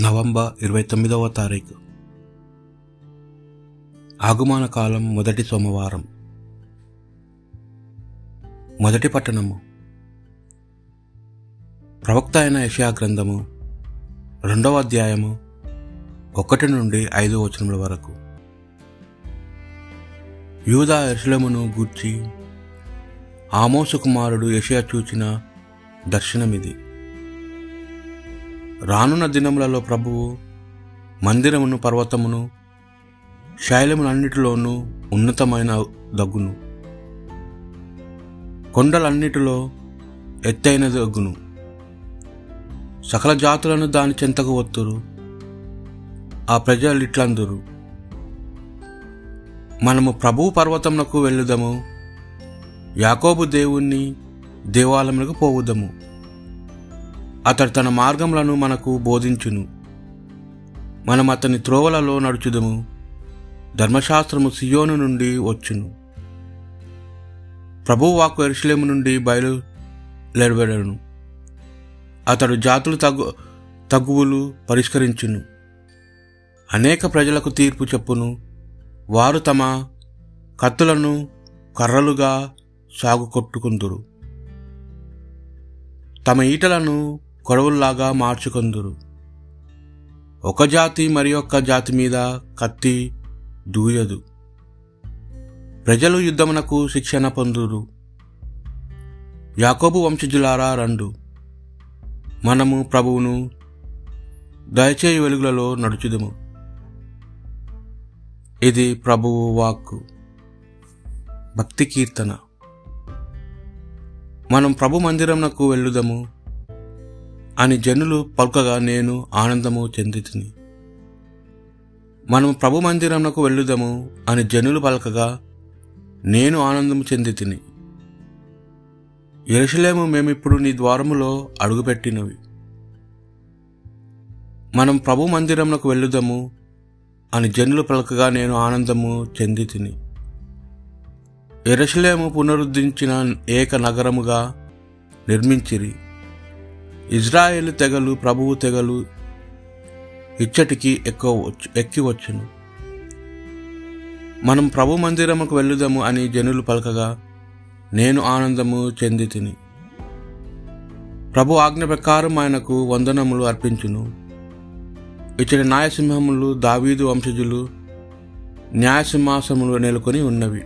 November ఇరవై తొమ్మిదవ తారీఖు. ఆగమాన కాలం మొదటి సోమవారం. మొదటి పట్టణము. ప్రవక్త అయిన యషయా గ్రంథము రెండవ అధ్యాయము ఒకటి నుండి ఐదు వచనముల వరకు. యూదా యెరూషలేమును గూర్చి ఆమోసు కుమారుడు యెషయా చూచిన దర్శనమిది. రానున్న దినములలో ప్రభువు మందిరమును పర్వతమును శైలములన్నిటిలోనూ ఉన్నతమైన దగ్గును. కొండలన్నిటిలో ఎత్తైన దగ్గును. సకల జాతులను దాని చెంతకు ఒత్తురు. ఆ ప్రజలు ఇట్లందురు. మనము ప్రభువు పర్వతమునకు వెళ్ళుదము. యాకోబు దేవుణ్ణి దేవాలయములకు పోవుదము. అతడు తన మార్గములను మనకు బోధించును. మనం అతని త్రోవలలో నడుచుదము. ధర్మశాస్త్రము సియోను నుండి వచ్చును. ప్రభు వాక్కు నుండి బయలుదేరబడను. అతడు జాతులు తగ్గు తగ్గువులు పరిష్కరించును. అనేక ప్రజలకు తీర్పు చెప్పును. వారు తమ కత్తులను కర్రలుగా సాగు కొట్టుకుందురు తమ ఈటలను కొడవుల్లాగా మార్చుకొందురు. ఒక జాతి మరి ఒక్క జాతి మీద కత్తి దూయదు. ప్రజలు యుద్ధమునకు శిక్షణ పొందురు. యాకోబు వంశజులారా రండు. మనము ప్రభువును దయచేయి వెలుగులలో నడుచుదుము. ఇది ప్రభువు వాక్కు. భక్తి కీర్తన. మనం ప్రభు మందిరమునకు వెళ్ళుదము. అని జనులు పలుకగా నేను ఆనందము చెందితిని. మనం ప్రభు మందిరమునకు వెళ్ళుదము అని జనులు పలకగా నేను ఆనందము చెందితిని. ఎరుసలేము మేమిప్పుడు నీ ద్వారములో అడుగుపెట్టినవి. మనం ప్రభు మందిరమునకు వెళ్ళుదము అని జనులు పలకగా నేను ఆనందము చెందితిని. ఎరుసలేము పునరుద్ధరించిన ఏక నగరముగా నిర్మించిరి. ఇజ్రాయేల్ తెగలు ప్రభువు తెగలు ఇచ్చటికి ఎక్కువ ఎక్కి వచ్చును. మనం ప్రభు మందిరముకు వెళ్ళుదాము అని జనులు పలకగా నేను ఆనందము చెంది తిని ప్రభు ఆజ్ఞ ప్రకారం ఆయనకు వందనములు అర్పించును. ఇచ్చటి న్యాయసింహములు దావీదు వంశజులు న్యాయసింహాసములు నెలకొని ఉన్నవి.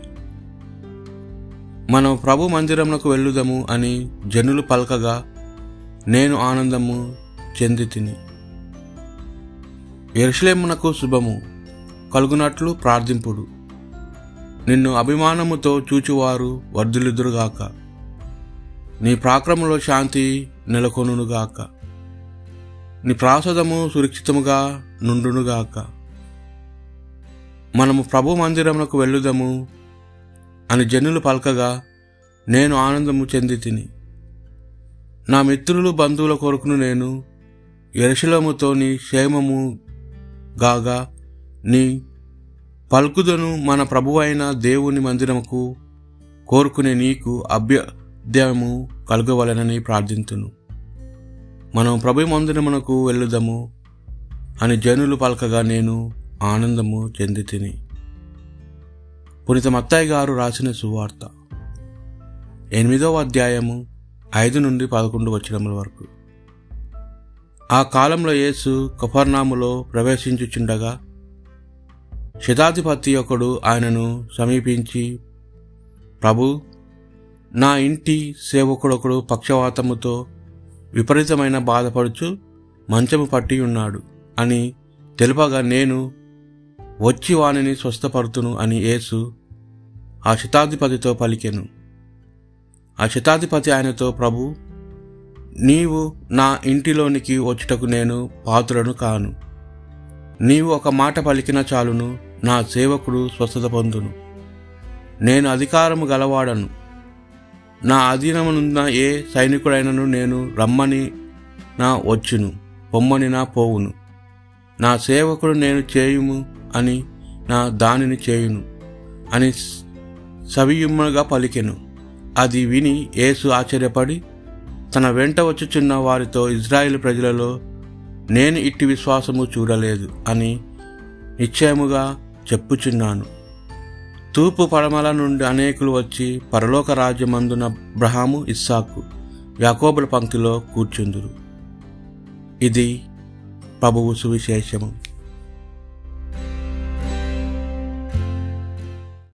మనం ప్రభు మందిరమునకు వెళ్ళుదము అని జనులు పలకగా నేను ఆనందము చెంది తిని. ఎరుషలేమునకు శుభము కలుగునట్లు ప్రార్థింపుడు. నిన్ను అభిమానముతో చూచువారు వర్ధులిద్దురుగాక నీ ప్రాక్రమంలో శాంతి నెలకొనుగాక నీ ప్రాసదము సురక్షితముగా నుండునుగాక. మనము ప్రభు మందిరమునకు వెళ్ళుదము అని జనులు పలకగా నేను ఆనందము చెంది తిని. నా మిత్రులు బంధువుల కొరకును నేను ఎరశలముతో నీ క్షేమము గాగా నీ పలుకుదను మన ప్రభువైన దేవుని మందిరముకు కోరుకునే నీకు అభ్యర్థము కలగవలనని ప్రార్థింతును. మనం ప్రభు మందిరమునకు వెళ్ళుదము అని జనులు పలకగా నేను ఆనందము చెంది తిని పునీత మత్తాయి గారు రాసిన సువార్త. ఎనిమిదవ అధ్యాయము ఐదు నుండి పదకొండు వచ్చినముల వరకు. ఆ కాలంలో యేసు కఫర్నాములో ప్రవేశించుచుండగా శతాధిపతి ఒకడు ఆయనను సమీపించి ప్రభు నా ఇంటి సేవకుడొకడు పక్షవాతముతో విపరీతమైన బాధపడుచు మంచము పట్టి ఉన్నాడు అని తెలుపగా నేను వచ్చి వానిని స్వస్థపడుతును అని యేసు ఆ శతాధిపతితో పలికెను. ఆ శతాధిపతి ఆయనతో ప్రభు నీవు నా ఇంటిలోనికి వచ్చుటకు నేను పాత్రను కాను. నీవు ఒక మాట పలికిన చాలును నా సేవకుడు స్వస్థత పొందును. నేను అధికారము గలవాడను. నా అధీనమునున్న ఏ సైనికుడైనను నేను రమ్మని నా వచ్చును పొమ్మని నా పోవును. నా సేవకుడు నేను చేయుము అని నా దానిని చేయును అని సవియుమ్మగా పలికెను. అది విని యేసు ఆశ్చర్యపడి తన వెంట వచ్చుచున్న వారితో ఇజ్రాయిల్ ప్రజలలో నేను ఇట్టి విశ్వాసము చూడలేదు అని నిశ్చయముగా చెప్పుచున్నాను. తూర్పు పడమల నుండి అనేకులు వచ్చి పరలోక రాజ్యమందున బ్రహాము ఇస్సాకు యాకోబుల పంక్తిలో కూర్చుందురు. ఇది ప్రభువు సువిశేషము.